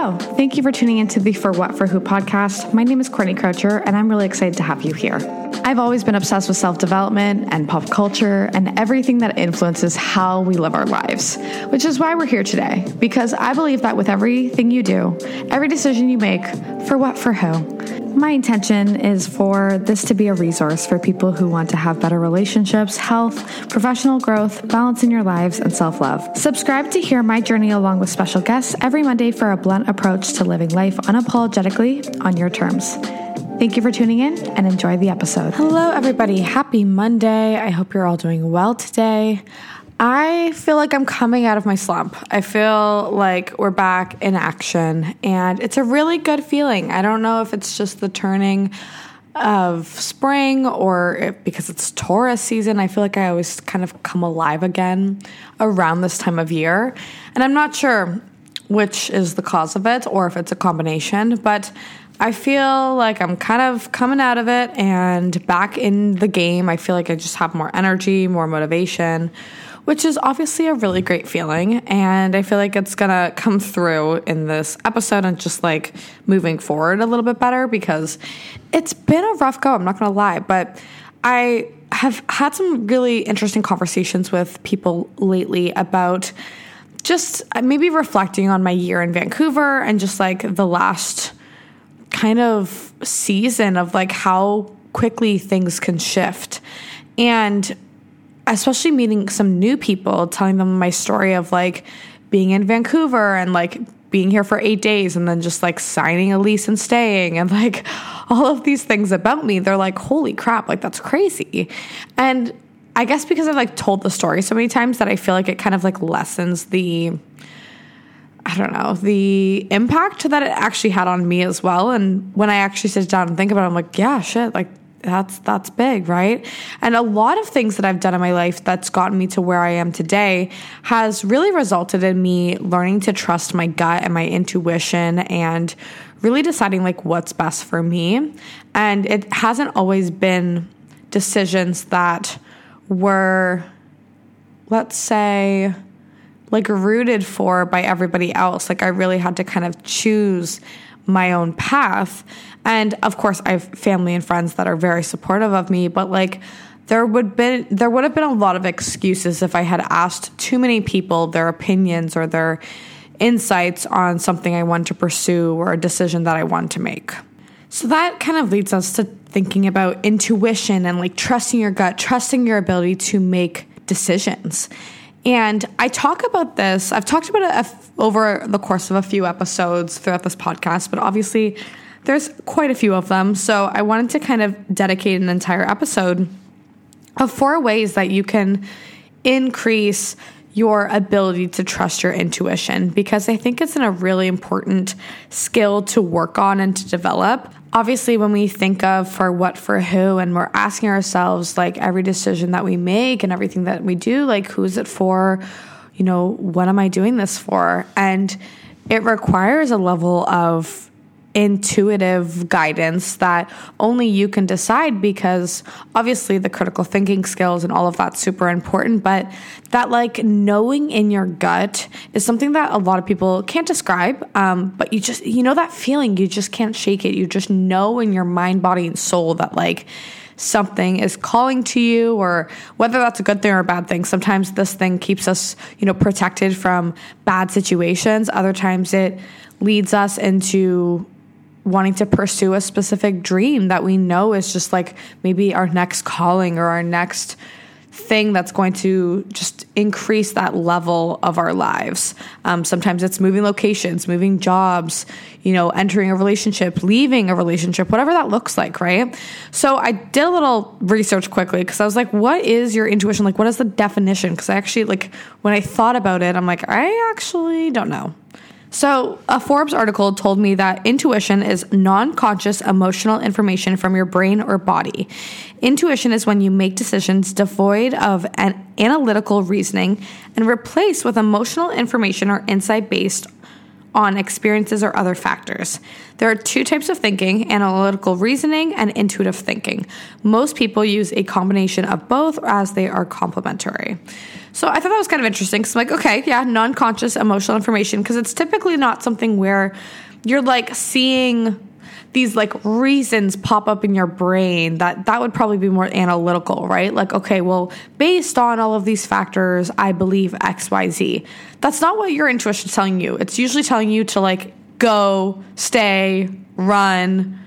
Hello. Thank you for tuning into the For What For Who podcast. My name is Courtney Croucher, and I'm really excited to have you here. I've always been obsessed with self development and pop culture and everything that influences how we live our lives, which is why we're here today, because I believe that with everything you do, every decision you make, for what, for who, my intention is for this to be a resource for people who want to have better relationships, health, professional growth, balance in your lives, and self love. Subscribe to hear my journey along with special guests every Monday for a blunt approach to living life unapologetically on your terms. Thank you for tuning in and enjoy the episode. Hello, everybody. Happy Monday. I hope you're all doing well today. I feel like I'm coming out of my slump. I feel like we're back in action, and it's a really good feeling. I don't know if it's just the turning of spring or because it's Taurus season. I feel like I always kind of come alive again around this time of year. And I'm not sure which is the cause of it or if it's a combination, but I feel like I'm kind of coming out of it and back in the game. I feel like I just have more energy, more motivation which is obviously a really great feeling. And I feel like it's gonna come through in this episode and just like moving forward a little bit better because it's been a rough go, I'm not gonna lie. But I have had some really interesting conversations with people lately about just uh, maybe reflecting on my year in Vancouver and just like the last kind of season of like how quickly things can shift. And especially meeting some new people, telling them my story of like being in Vancouver and like being here for eight days and then just like signing a lease and staying and like all of these things about me, they're like, holy crap, like that's crazy. And I guess because I've like told the story so many times that I feel like it kind of like lessens the I don't know, the impact that it actually had on me as well. And when I actually sit down and think about it, I'm like, yeah, shit, like that's that's big, right? And a lot of things that I've done in my life that's gotten me to where I am today has really resulted in me learning to trust my gut and my intuition and really deciding like what's best for me. And it hasn't always been decisions that were let's say like rooted for by everybody else. Like I really had to kind of choose my own path. And of course, I have family and friends that are very supportive of me, but like there would been there would have been a lot of excuses if I had asked too many people their opinions or their insights on something I want to pursue or a decision that I want to make. So that kind of leads us to thinking about intuition and like trusting your gut, trusting your ability to make decisions. And I talk about this, I've talked about it over the course of a few episodes throughout this podcast, but obviously there's quite a few of them. So I wanted to kind of dedicate an entire episode of four ways that you can increase your ability to trust your intuition because I think it's a really important skill to work on and to develop. Obviously, when we think of for what, for who, and we're asking ourselves like every decision that we make and everything that we do, like who's it for? You know, what am I doing this for? And it requires a level of intuitive guidance that only you can decide because obviously the critical thinking skills and all of that's super important but that like knowing in your gut is something that a lot of people can't describe um, but you just you know that feeling you just can't shake it. You just know in your mind body and soul that like something is calling to you or whether that's a good thing or a bad thing. Sometimes this thing keeps us you know protected from bad situations. Other times it leads us into wanting to pursue a specific dream that we know is just like maybe our next calling or our next thing that's going to just increase that level of our lives. Um, sometimes it's moving locations, moving jobs, you know, entering a relationship, leaving a relationship, whatever that looks like, right? So I did a little research quickly because I was like, what is your intuition? Like, what is the definition? Because I actually, like, when I thought about it, I'm like, I actually don't know. So, a Forbes article told me that intuition is non conscious emotional information from your brain or body. Intuition is when you make decisions devoid of an analytical reasoning and replaced with emotional information or insight based on experiences or other factors. There are two types of thinking analytical reasoning and intuitive thinking. Most people use a combination of both as they are complementary. So I thought that was kind of interesting because I'm like, okay, yeah, non conscious emotional information, because it's typically not something where you're like seeing these like reasons pop up in your brain that that would probably be more analytical right? Like okay well based on all of these factors i believe xyz that's not what your intuition's telling you. It's usually telling you to like go stay run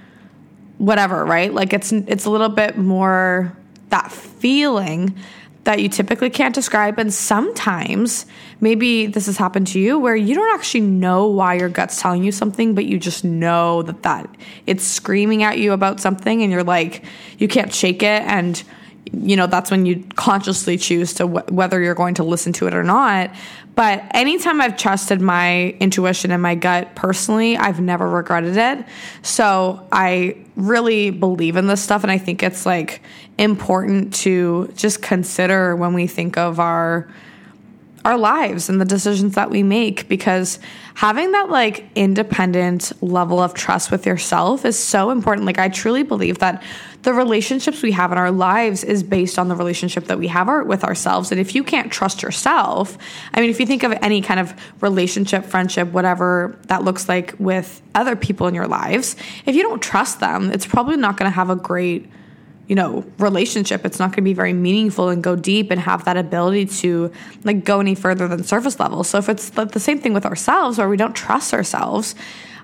whatever right? Like it's it's a little bit more that feeling that you typically can't describe. And sometimes, maybe this has happened to you where you don't actually know why your gut's telling you something, but you just know that that it's screaming at you about something and you're like, you can't shake it. And, you know, that's when you consciously choose to wh- whether you're going to listen to it or not. But anytime I've trusted my intuition and my gut personally, I've never regretted it. So I really believe in this stuff. And I think it's like important to just consider when we think of our our lives and the decisions that we make because having that like independent level of trust with yourself is so important. Like I truly believe that the relationships we have in our lives is based on the relationship that we have our, with ourselves. And if you can't trust yourself, I mean, if you think of any kind of relationship, friendship, whatever that looks like with other people in your lives, if you don't trust them, it's probably not going to have a great you know relationship it's not going to be very meaningful and go deep and have that ability to like go any further than surface level so if it's the same thing with ourselves where we don't trust ourselves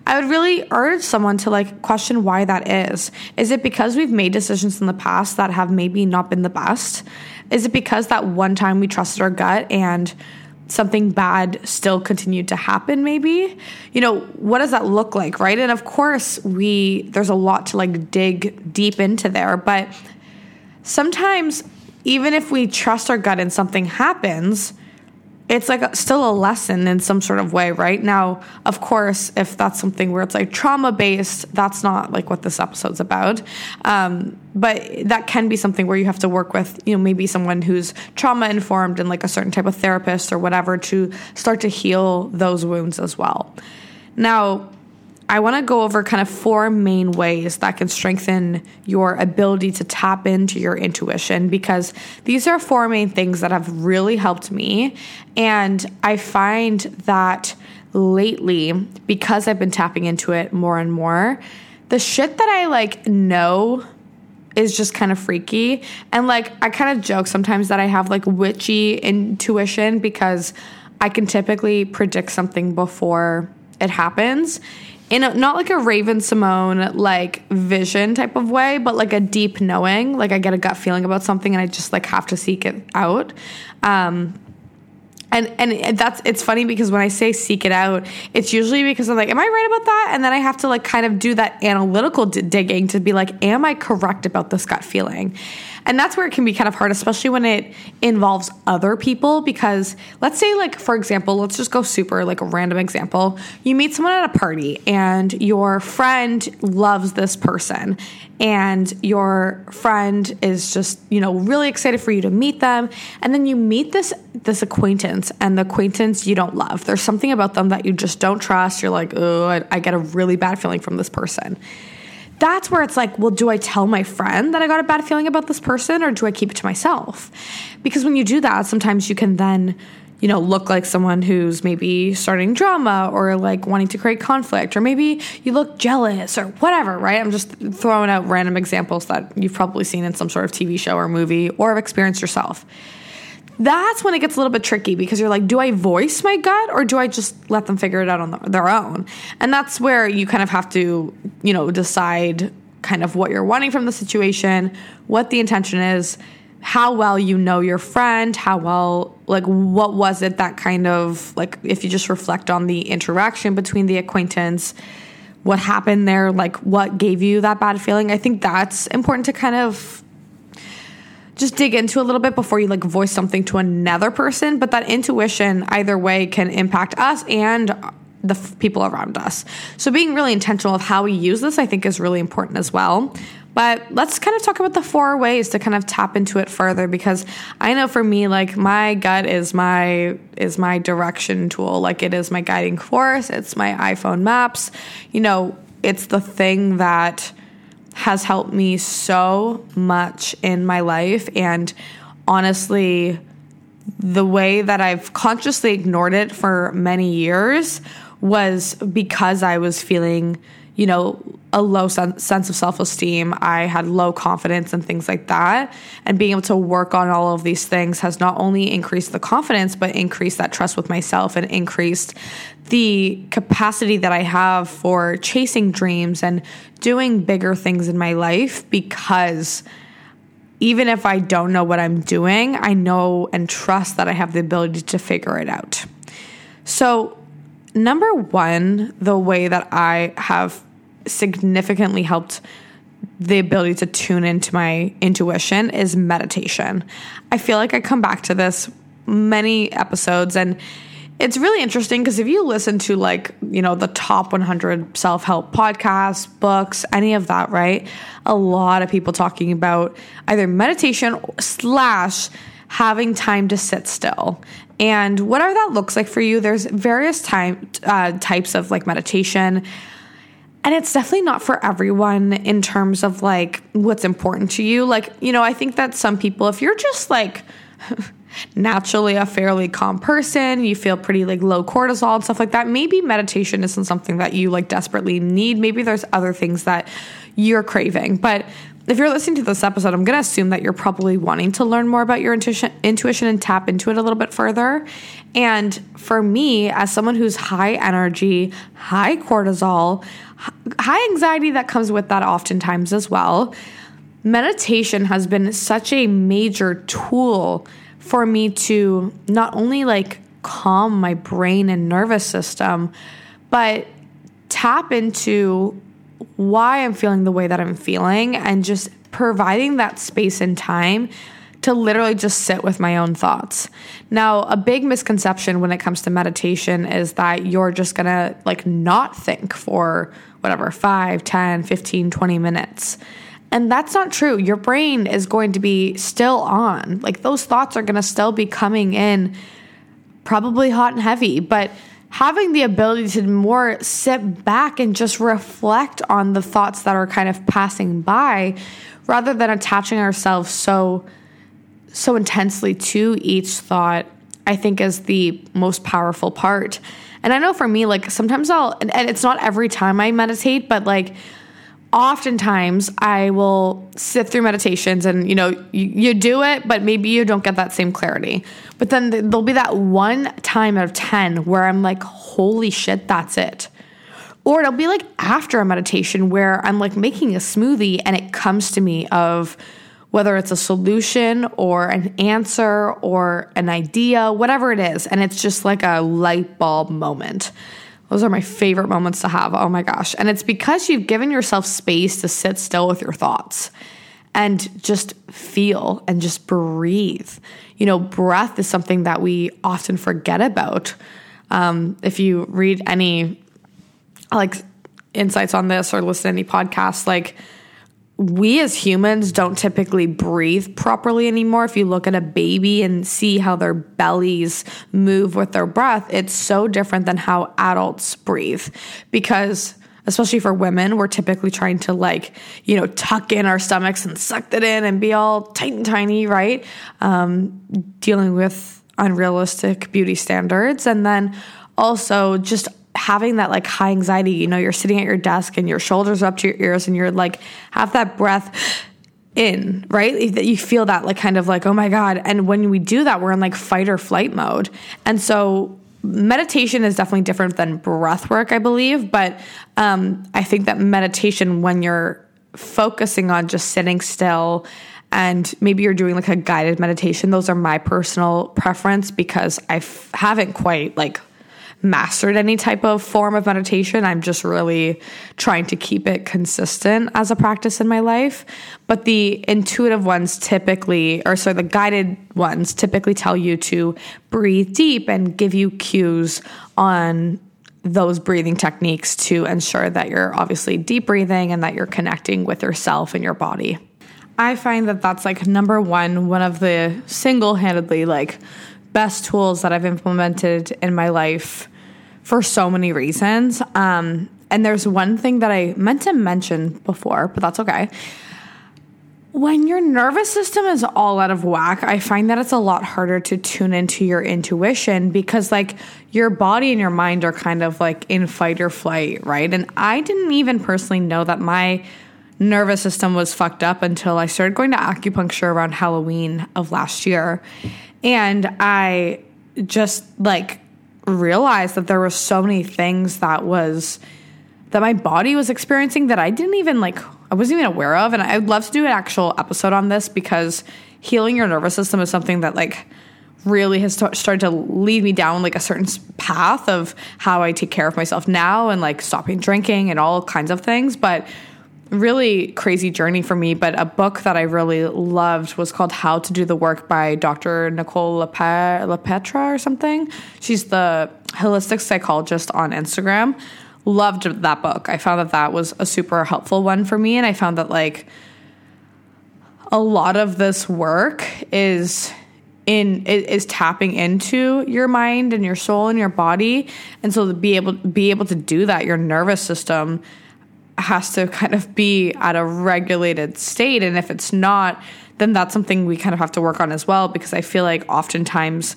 I would really urge someone to like question why that is. Is it because we've made decisions in the past that have maybe not been the best? Is it because that one time we trusted our gut and something bad still continued to happen maybe? You know what does that look like right? And of course we there's a lot to like dig deep into there but sometimes even if we trust our gut and something happens it's like still a lesson in some sort of way, right? Now, of course, if that's something where it's like trauma based, that's not like what this episode's about. Um, but that can be something where you have to work with, you know, maybe someone who's trauma informed and like a certain type of therapist or whatever to start to heal those wounds as well. Now, I want to go over kind of four main ways that can strengthen your ability to tap into your intuition because these are four main things that have really helped me. And I find that lately, because I've been tapping into it more and more, the shit that I like know is just kind of freaky. And like, I kind of joke sometimes that I have like witchy intuition because I can typically predict something before it happens in a, not like a Raven-Symoné like vision type of way, but like a deep knowing. Like I get a gut feeling about something and I just like have to seek it out. Um, and and that's it's funny because when I say seek it out, it's usually because I'm like, am I right about that? And then I have to like kind of do that analytical d- digging to be like, am I correct about this gut feeling? And that's where it can be kind of hard, especially when it involves other people. Because let's say, like, for example, let's just go super like a random example. You meet someone at a party and your friend loves this person, and your friend is just, you know, really excited for you to meet them. And then you meet this this acquaintance, and the acquaintance you don't love. There's something about them that you just don't trust. You're like, oh, I, get a really bad feeling from this person that's where it's like, well, do I tell my friend that I got a bad feeling about this person or do I keep it to myself? Because when you do that, sometimes you can then, you know, look like someone who's maybe starting drama or like wanting to create conflict or maybe you look jealous or whatever, right? I'm just throwing out random examples that you've probably seen in some sort of TV show or movie or have experienced yourself that's when it gets a little bit tricky because you're like, do I voice my gut or do I just let them figure it out on their own? And that's where you kind of have to, you know, decide kind of what you're wanting from the situation, what the intention is, how well you know your friend, how well, like, what was it that kind of, like, if you just reflect on the interaction between the acquaintance, what happened there, like, what gave you that bad feeling. I think that's important to kind of just dig into a little bit before you like voice something to another person. But that intuition, either way, can impact us and the f- people around us. So being really intentional of how we use this, I think, is really important as well. But let's kind of talk about the four ways to kind of tap into it further because I know for me like my gut is my is my direction tool. Like it is my guiding force, it's my iPhone maps. You know, it's the thing that has helped me so much in my life. And honestly the way that I've consciously ignored it for many years was because I was feeling you know, a low sen- sense of self esteem. I had low confidence and things like that. And being able to work on all of these things has not only increased the confidence, but increased that trust with myself and increased the capacity that I have for chasing dreams and doing bigger things in my life because even if I don't know what I'm doing, I know and trust that I have the ability to figure it out. So, number one, the way that I have significantly helped the ability to tune into my intuition is meditation. I feel like I come back to this many episodes and it's really interesting because if you listen to like, you know, the top 100 self-help podcasts, books, any of that, right? A lot of people talking about either meditation slash having time to sit still. And whatever that looks like for you, there's various time uh, types of like meditation and it's definitely not for everyone in terms of like what's important to you. Like, you know, I think that some people, if you're just like naturally a fairly calm person, you feel pretty like low cortisol and stuff like that, maybe meditation isn't something that you like desperately need. Maybe there's other things that you're craving. But if you're listening to this episode, I'm going to assume that you're probably wanting to learn more about your intuition, intuition and tap into it a little bit further. And for me, as someone who's high energy, high cortisol, high anxiety that comes with that oftentimes as well, meditation has been such a major tool for me to not only like calm my brain and nervous system, but tap into why I'm feeling the way that I'm feeling and just providing that space and time to literally just sit with my own thoughts. Now, a big misconception when it comes to meditation is that you're just gonna like not think for whatever 5, 10, 15, 20 minutes. And that's not true. Your brain is going to be still on. Like those thoughts are gonna still be coming in probably hot and heavy, but having the ability to more sit back and just reflect on the thoughts that are kind of passing by rather than attaching ourselves so so intensely to each thought i think is the most powerful part. And i know for me like sometimes i'll and, and it's not every time i meditate but like oftentimes I will sit through meditations and you know you, you, do it but maybe you don't get that same clarity but then there'll be that one time out of 10 where I'm like holy shit that's it or it'll be like after a meditation where I'm like making a smoothie and it comes to me of whether it's a solution or an answer or an idea whatever it is and it's just like a light bulb moment those are my favorite moments to have. Oh my gosh. And it's because you've given yourself space to sit still with your thoughts and just feel and just breathe. You know, breath is something that we often forget about. Um, if you read any like insights on this or listen to any podcasts, like we as humans don't typically breathe properly anymore. If you look at a baby and see how their bellies move with their breath, it's so different than how adults breathe because especially for women, we're typically trying to like, you know, tuck in our stomachs and suck it in and be all tight and tiny, right? Um, dealing with unrealistic beauty standards. And then also just having that like high anxiety, you know, you're sitting at your desk and your shoulders are up to your ears and you're like, have that breath in, right? That you feel that like kind of like, oh my God. And when we do that, we're in like fight or flight mode. And so meditation is definitely different than breath work, I believe. But um, I think that meditation, when you're focusing on just sitting still, and maybe you're doing like a guided meditation, those are my personal preference because I f- haven't quite like mastered any type of form of meditation. I'm just really trying to keep it consistent as a practice in my life. But the intuitive ones typically, or sorry, the guided ones typically tell you to breathe deep and give you cues on those breathing techniques to ensure that you're obviously deep breathing and that you're connecting with yourself and your body. I find that that's like number one, one of the single handedly like best tools that I've implemented in my life for so many reasons. Um, and there's one thing that I meant to mention before, but that's okay. When your nervous system is all out of whack, I find that it's a lot harder to tune into your intuition because, like, your body and your mind are kind of like in fight or flight, right? And I didn't even personally know that my nervous system was fucked up until I started going to acupuncture around Halloween of last year. And I just like realized that there were so many things that was that my body was experiencing that I didn't even like I wasn't even aware of. And I'd love to do an actual episode on this because healing your nervous system is something that like really has started to lead me down like a certain path of how I take care of myself now and like stopping drinking and all kinds of things. But really crazy journey for me, but a book that I really loved was called How to Do the Work by Dr. Nicole LaPetra or something. She's the holistic psychologist on Instagram. Loved that book. I found that that was a super helpful one for me. And I found that, like, a lot of this work is in is tapping into your mind and your soul and your body and so to be able be able to do that your nervous system has to kind of be at a regulated state. And if it's not, then that's something we kind of have to work on as well because I feel like oftentimes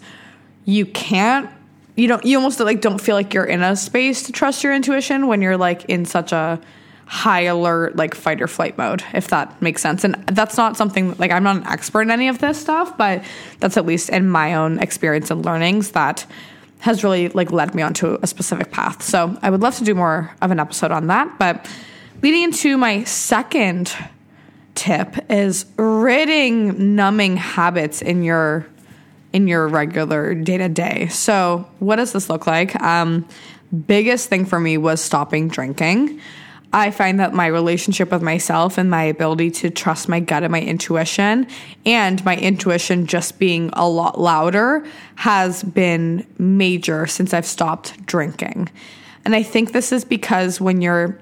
you can't you don't you almost like don't feel like you're in a space to trust your intuition when you're like in such a high alert like fight or flight mode if that makes sense and that's not something like i'm not an expert in any of this stuff but that's at least in my own experience and learnings that has really like led me onto a specific path so i would love to do more of an episode on that but Leading into my second tip is ridding numbing habits in your in your regular day to day. So, what does this look like? Um, biggest thing for me was stopping drinking. I find that my relationship with myself and my ability to trust my gut and my intuition, and my intuition just being a lot louder, has been major since I've stopped drinking. And I think this is because when you're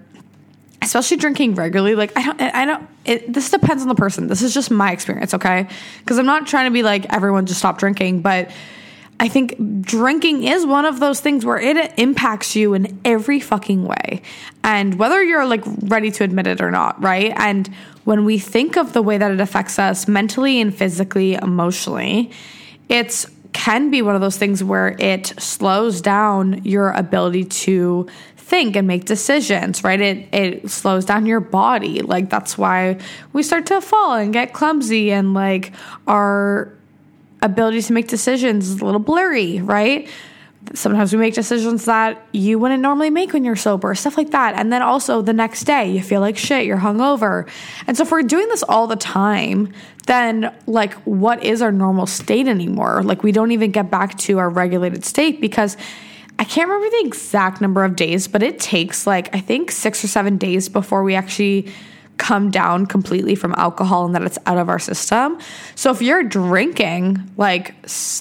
especially drinking regularly like i don't i don't it, this depends on the person. This is just my experience okay? Because i'm not trying to be like everyone just stop drinking but i think drinking is one of those things where it impacts you in every fucking way. And whether you're like ready to admit it or not right? And when we think of the way that it affects us mentally and physically emotionally it's can be one of those things where it slows down your ability to think and make decisions, right? It it slows down your body. Like that's why we start to fall and get clumsy and like our ability to make decisions is a little blurry, right? Sometimes we make decisions that you wouldn't normally make when you're sober, stuff like that. And then also the next day, you feel like shit, you're hungover. And so if we're doing this all the time, then like what is our normal state anymore? Like we don't even get back to our regulated state because I can't remember the exact number of days, but it takes like, I think six or seven days before we actually come down completely from alcohol and that it's out of our system. So if you're drinking, like,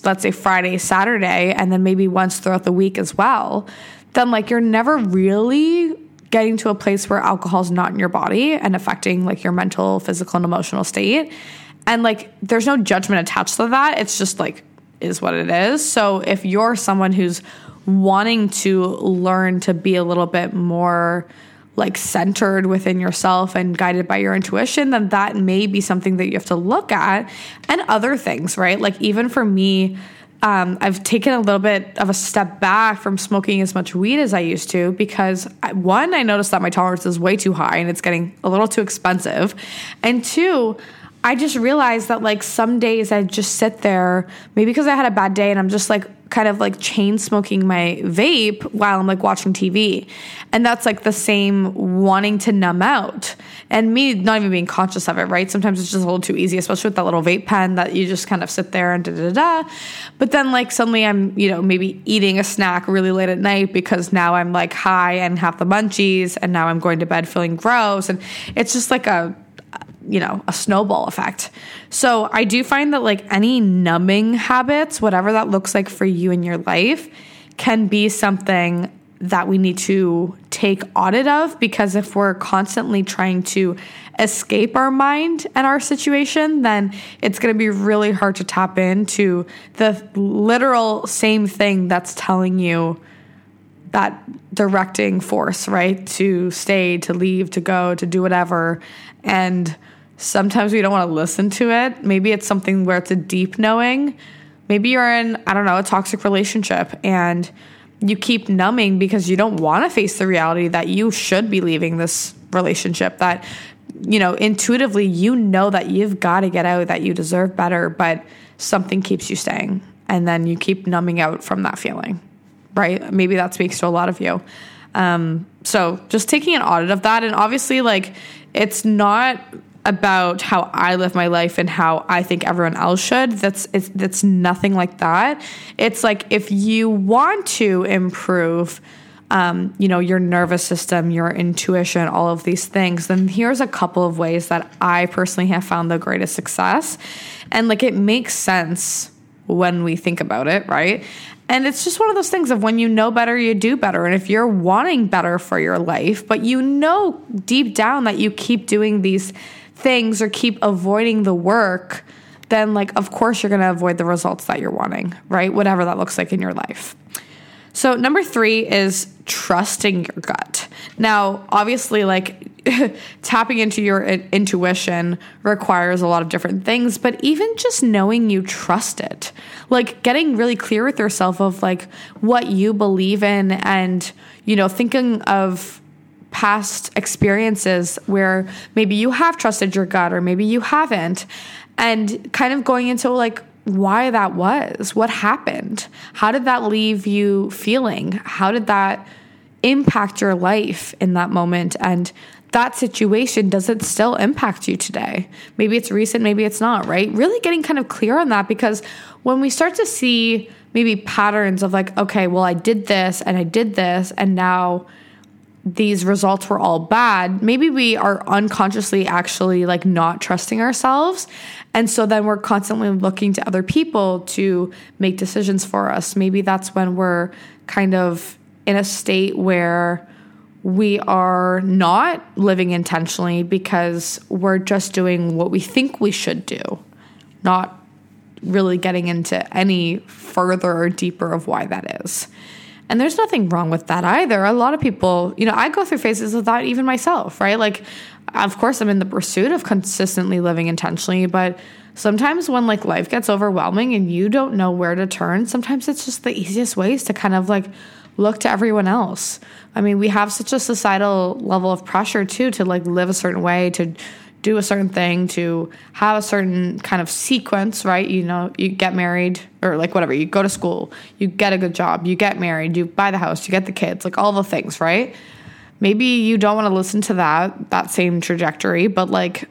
let's say Friday, Saturday, and then maybe once throughout the week as well, then like you're never really getting to a place where alcohol is not in your body and affecting like your mental, physical, and emotional state. And like there's no judgment attached to that. It's just like is what it is. So if you're someone who's wanting to learn to be a little bit more like centered within yourself and guided by your intuition, then that may be something that you have to look at and other things, right? Like, even for me, um, I've taken a little bit of a step back from smoking as much weed as I used to because I, one, I noticed that my tolerance is way too high and it's getting a little too expensive. And two, I just realized that like some days I just sit there, maybe because I had a bad day and I'm just like kind of like chain smoking my vape while I'm like watching TV. And that's like the same wanting to numb out and me not even being conscious of it, right? Sometimes it's just a little too easy, especially with that little vape pen that you just kind of sit there and da da da. But then like suddenly I'm, you know, maybe eating a snack really late at night because now I'm like high and have the munchies and now I'm going to bed feeling gross. And it's just like a, you know, a snowball effect. So I do find that like any numbing habits, whatever that looks like for you in your life, can be something that we need to take audit of because if we're constantly trying to escape our mind and our situation, then it's going to be really hard to tap into the literal same thing that's telling you that directing force, right? To stay, to leave, to go, to do whatever. And sometimes we don't want to listen to it. Maybe it's something where it's a deep knowing. Maybe you're in, I don't know, a toxic relationship and you keep numbing because you don't want to face the reality that you should be leaving this relationship that you know intuitively you know that you've got to get out that you deserve better but something keeps you staying and then you keep numbing out from that feeling right maybe that speaks to a lot of you um, so just taking an audit of that and obviously like it's not about how I live my life and how I think everyone else should. That's it's that's nothing like that. It's like if you want to improve um, you know, your nervous system, your intuition, all of these things, then here's a couple of ways that I personally have found the greatest success. And like it makes sense when we think about it, right? And it's just one of those things of when you know better, you do better. And if you're wanting better for your life, but you know deep down that you keep doing these things or keep avoiding the work, then, like, of course, you're going to avoid the results that you're wanting, right? Whatever that looks like in your life. So, number three is trusting your gut. Now, obviously, like tapping into your intuition requires a lot of different things, but even just knowing you trust it, like getting really clear with yourself of like what you believe in and, you know, thinking of past experiences where maybe you have trusted your gut or maybe you haven't and kind of going into like why that was what happened how did that leave you feeling how did that impact your life in that moment and that situation does it still impact you today? Maybe it's recent maybe it's not right? Really getting kind of clear on that because when we start to see maybe patterns of like okay well i did this and i did this and now these results were all bad, maybe we are unconsciously actually like not trusting ourselves. And so then we're constantly looking to other people to make decisions for us. Maybe that's when we're kind of in a state where we are not living intentionally because we're just doing what we think we should do, not really getting into any further or deeper of why that is. And there's nothing wrong with that either. A lot of people, you know, I go through phases of that even myself, right? Like, of course, I'm in the pursuit of consistently living intentionally, but sometimes when like life gets overwhelming and you don't know where to turn, sometimes it's just the easiest ways to kind of like look to everyone else. I mean, we have such a societal level of pressure too to like live a certain way, to do a certain thing, to have a certain kind of sequence, right? You know, you get married or like whatever, you go to school, you get a good job, you get married, you buy the house, you get the kids, like all the things, right? Maybe you don't want to listen to that that same trajectory, but like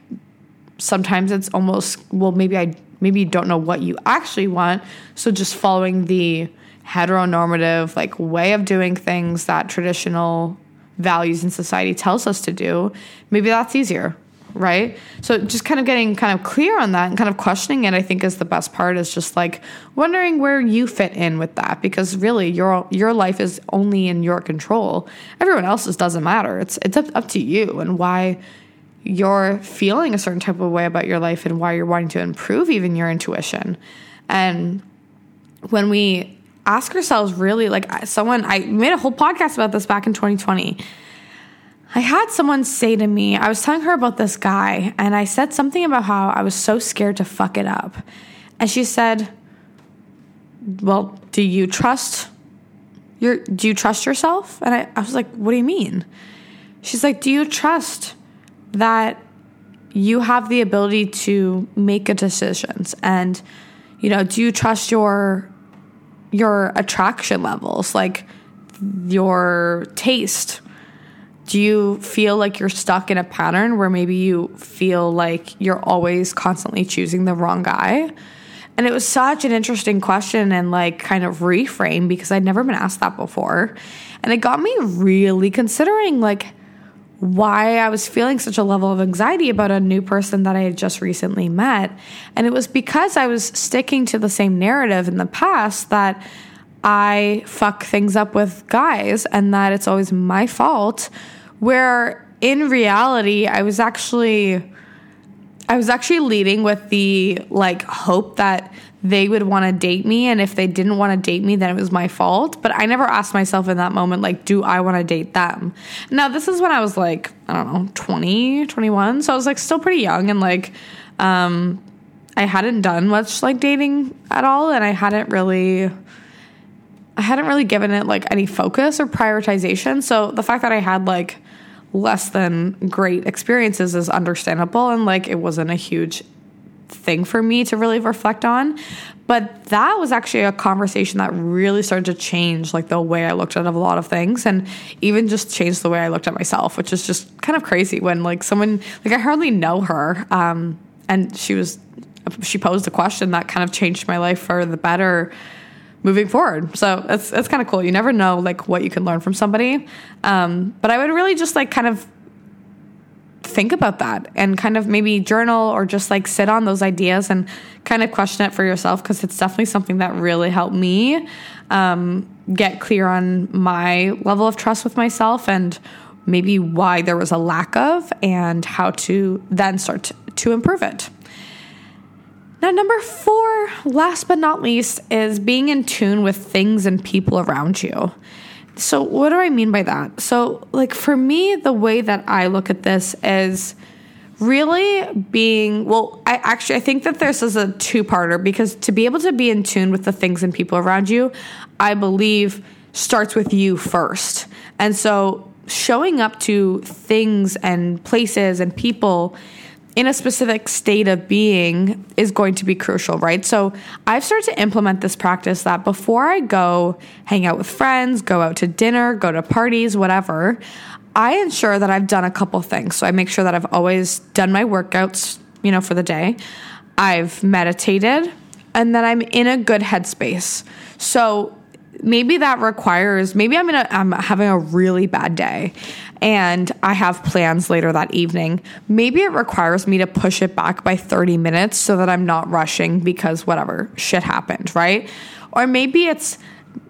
sometimes it's almost well maybe I maybe you don't know what you actually want, so just following the heteronormative like way of doing things that traditional values in society tells us to do, maybe that's easier, right? So just kind of getting kind of clear on that and kind of questioning it, I think is the best part is just like wondering where you fit in with that because really your your life is only in your control. Everyone else's doesn't matter. It's it's up, up to you and why you're feeling a certain type of way about your life and why you're wanting to improve even your intuition. And when we ask ourselves really like someone I made a whole podcast about this back in 2020 I had someone say to me, I was telling her about this guy, and I said something about how I was so scared to fuck it up. And she said, Well, do you trust your do you trust yourself? And I, I was like, What do you mean? She's like, Do you trust that you have the ability to make good decisions? And, you know, do you trust your your attraction levels, like your taste? Do you feel like you're stuck in a pattern where maybe you feel like you're always constantly choosing the wrong guy? And it was such an interesting question and like kind of reframe because I'd never been asked that before. And it got me really considering like why I was feeling such a level of anxiety about a new person that I had just recently met. And it was because I was sticking to the same narrative in the past that I fuck things up with guys and that it's always my fault. Where in reality, I was actually. I was actually leading with the like hope that they would want to date me. And if they didn't want to date me then it was my fault. But i never asked myself in that moment like do i want to date them? Now this is when i was like i don't know 20 21 so i was like still pretty young. And like um i hadn't done much like dating at all. And i hadn't really I hadn't really given it like any focus or prioritization. So the fact that I had like less than great experiences is understandable and like it wasn't a huge thing for me to really reflect on. But that was actually a conversation that really started to change like the way I looked at a lot of things and even just changed the way I looked at myself, which is just kind of crazy when like someone like I hardly know her um and she was she posed a question that kind of changed my life for the better moving forward. So it's it's kind of cool. You never know like what you can learn from somebody. Um, but I would really just like kind of think about that and kind of maybe journal or just like sit on those ideas and kind of question it for yourself because it's definitely something that really helped me um, get clear on my level of trust with myself and maybe why there was a lack of and how to then start to, to improve it. Now, number four, last but not least, is being in tune with things and people around you. So, what do I mean by that? So, like for me, the way that I look at this is really being well i actually i think that this is a two-parter because to be able to be in tune with the things and people around you i believe starts with you first and so showing up to things and places and people in a specific state of being is going to be crucial, right? So I've started to implement this practice that before I go hang out with friends, go out to dinner, go to parties, whatever, I ensure that I've done a couple things. So I make sure that I've always done my workouts, you know, for the day. I've meditated and that I'm in a good headspace. So maybe that requires maybe I'm in a I'm having a really bad day and I have plans later that evening, maybe it requires me to push it back by 30 minutes so that I'm not rushing because whatever shit happened, right? Or maybe it's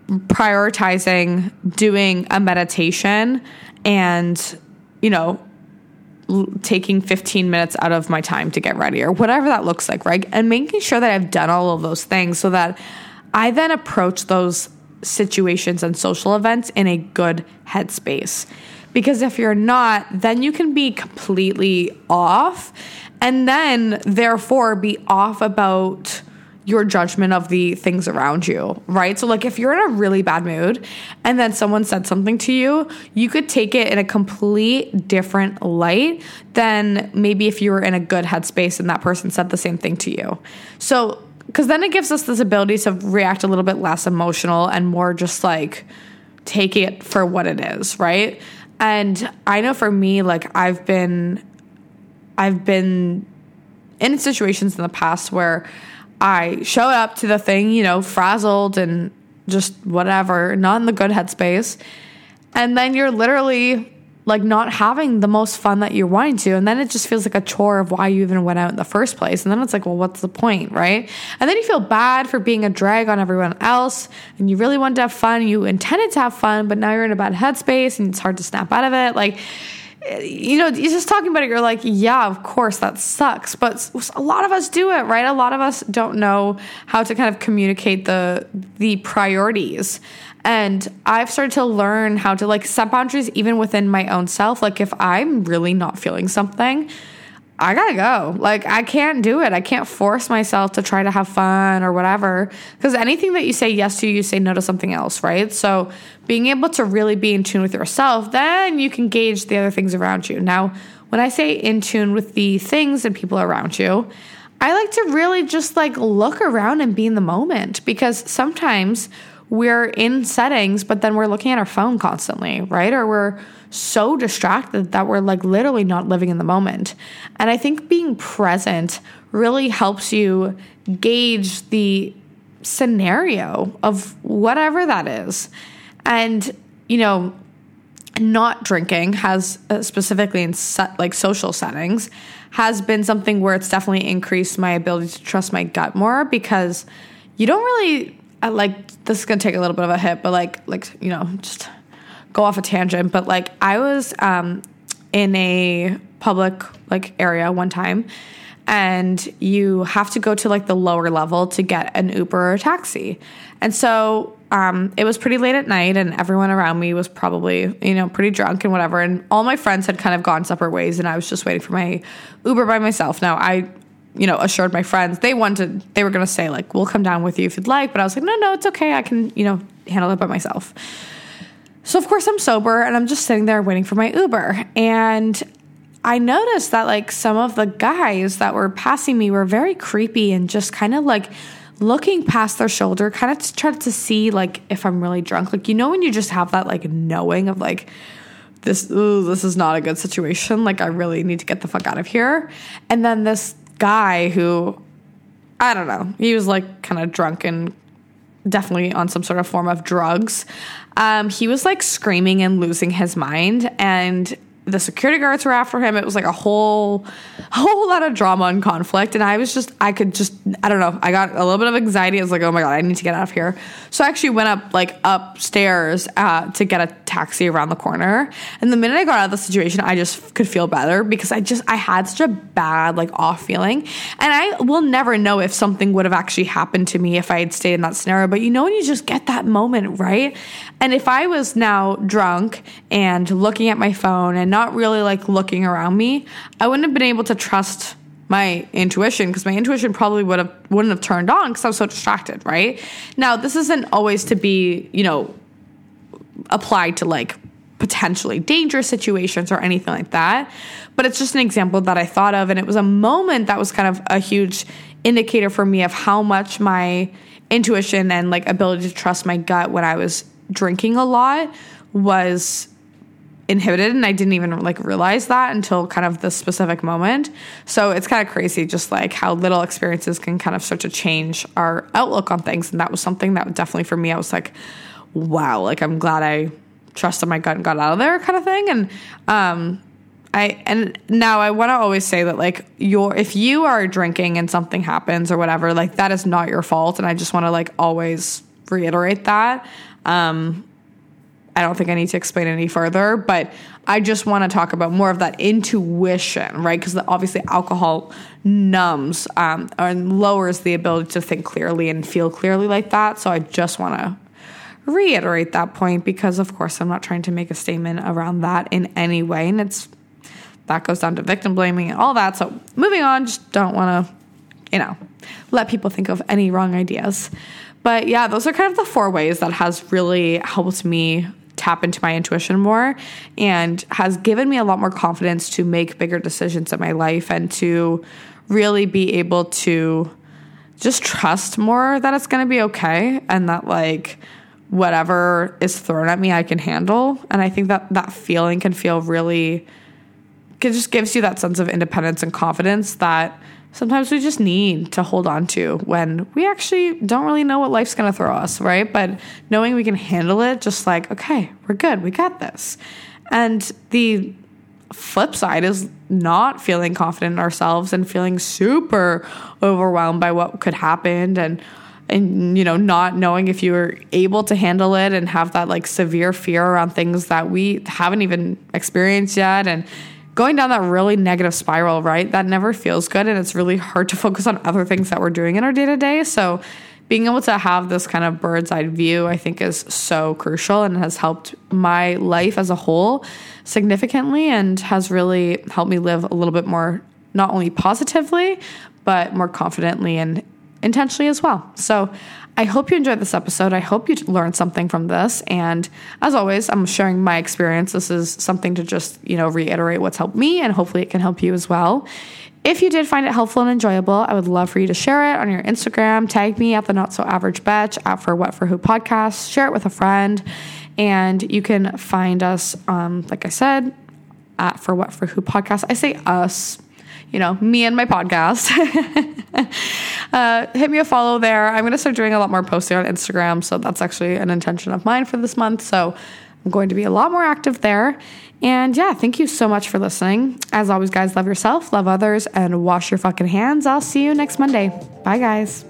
prioritizing doing a meditation and, you know, taking 15 minutes out of my time to get ready or whatever that looks like, right? And making sure that I've done all of those things so that I then approach those situations and social events in a good headspace. Because if you're not, then you can be completely off and then therefore be off about your judgment of the things around you, right? So, like, if you're in a really bad mood and then someone said something to you, you could take it in a complete different light than maybe if you were in a good headspace and that person said the same thing to you. So, because then it gives us this ability to react a little bit less emotional and more just like take it for what it is, right? And I know for me, like I've been, I've been in situations in the past where I show up to the thing, you know, frazzled and just whatever, not in the good headspace. And then you're literally like not having the most fun that you're wanting to. And then it just feels like a chore of why you even went out in the first place. And then it's like, well, what's the point, right? And then you feel bad for being a drag on everyone else. And you really wanted to have fun. You intended to have fun, but now you're in a bad headspace and it's hard to snap out of it. Like, you know, you're just talking about it, you're like, yeah, of course, that sucks. But a lot of us do it, right? A lot of us don't know how to kind of communicate the the priorities. And I've started to learn how to like set boundaries even within my own self. Like if I'm really not feeling something, I gotta go. Like, I can't do it. I can't force myself to try to have fun or whatever. Because anything that you say yes to, you say no to something else, right? So, being able to really be in tune with yourself, then you can gauge the other things around you. Now, when I say in tune with the things and people around you, I like to really just like look around and be in the moment because sometimes we're in settings, but then we're looking at our phone constantly, right? Or we're so distracted that we're like literally not living in the moment. And I think being present really helps you gauge the scenario of whatever that is. And, you know, not drinking has uh, specifically in set, like social settings has been something where it's definitely increased my ability to trust my gut more because you don't really I, like this is gonna take a little bit of a hit, but like like you know just go off a tangent. But like I was um, in a public like area one time, and you have to go to like the lower level to get an Uber or a taxi, and so um, it was pretty late at night and everyone around me was probably, you know, pretty drunk and whatever. And all my friends had kind of gone separate ways and I was just waiting for my Uber by myself. Now, I, you know, assured my friends they wanted, they were going to say, like, we'll come down with you if you'd like. But I was like, no, no, it's okay. I can, you know, handle it by myself. So, of course, I'm sober and I'm just sitting there waiting for my Uber. And I noticed that, like, some of the guys that were passing me were very creepy and just kind of like, looking past their shoulder, kind of to try to see like if I'm really drunk. Like you know when you just have that like knowing of like this ooh, this is not a good situation. Like I really need to get the fuck out of here. And then this guy who I don't know, he was like kind of drunk and definitely on some sort of form of drugs. Um, he was like screaming and losing his mind and the security guards were after him. It was like a whole, whole lot of drama and conflict. And I was just, I could just, I don't know. I got a little bit of anxiety. I was like, oh my god, I need to get out of here. So I actually went up like upstairs uh, to get a taxi around the corner. And the minute I got out of the situation, I just could feel better because I just, I had such a bad like off feeling. And I will never know if something would have actually happened to me if I had stayed in that scenario. But you know when you just get that moment, right? And if I was now drunk and looking at my phone and not really like looking around me, I wouldn't have been able to trust my intuition because my intuition probably would have wouldn't have turned on because I was so distracted, right? Now, this isn't always to be, you know, applied to like potentially dangerous situations or anything like that, but it's just an example that I thought of and it was a moment that was kind of a huge indicator for me of how much my intuition and like ability to trust my gut when I was drinking a lot was inhibited and I didn't even like realize that until kind of the specific moment. So it's kind of crazy just like how little experiences can kind of start to change our outlook on things and that was something that definitely for me I was like wow, like I'm glad I trusted my gut and got out of there kind of thing and um I and now I want to always say that like your if you are drinking and something happens or whatever like that is not your fault and I just want to like always reiterate that um I don't think I need to explain any further, but I just want to talk about more of that intuition, right? Because obviously alcohol numbs um, and lowers the ability to think clearly and feel clearly like that. So I just want to reiterate that point because, of course, I'm not trying to make a statement around that in any way. And it's that goes down to victim blaming and all that. So moving on, just don't want to, you know, let people think of any wrong ideas. But yeah, those are kind of the four ways that has really helped me tap into my intuition more and has given me a lot more confidence to make bigger decisions in my life and to really be able to just trust more that it's going to be okay and that like whatever is thrown at me I can handle. And I think that that feeling can feel really it just gives you that sense of independence and confidence that sometimes we just need to hold on to when we actually don't really know what life's going to throw us, right? But knowing we can handle it, just like, okay, we're good, we got this. And the flip side is not feeling confident in ourselves and feeling super overwhelmed by what could happen and and you know not knowing if you were able to handle it and have that like severe fear around things that we haven't even experienced yet and going down that really negative spiral, right? That never feels good. And it's really hard to focus on other things that we're doing in our day to day. So, being able to have this kind of bird's eye view, I think, is so crucial and has helped my life as a whole significantly and has really helped me live a little bit more, not only positively, but more confidently and intentionally as well. So I hope you enjoyed this episode. I hope you learned something from this. And as always, I'm sharing my experience. This is something to just, you know, reiterate what's helped me and hopefully it can help you as well. If you did find it helpful and enjoyable, I would love for you to share it on your Instagram. Tag me at the Not So Average Betch at For What For Who podcast. Share it with a friend. And you can find us, um, like I said, at For What For Who podcast. I say us you know, me and my podcast. uh, hit me a follow there. I'm going to start doing a lot more posting on Instagram. So that's actually an intention of mine for this month. So I'm going to be a lot more active there. And yeah, thank you so much for listening. As always, guys, love yourself, love others, and wash your fucking hands. I'll see you next Monday. Bye, guys.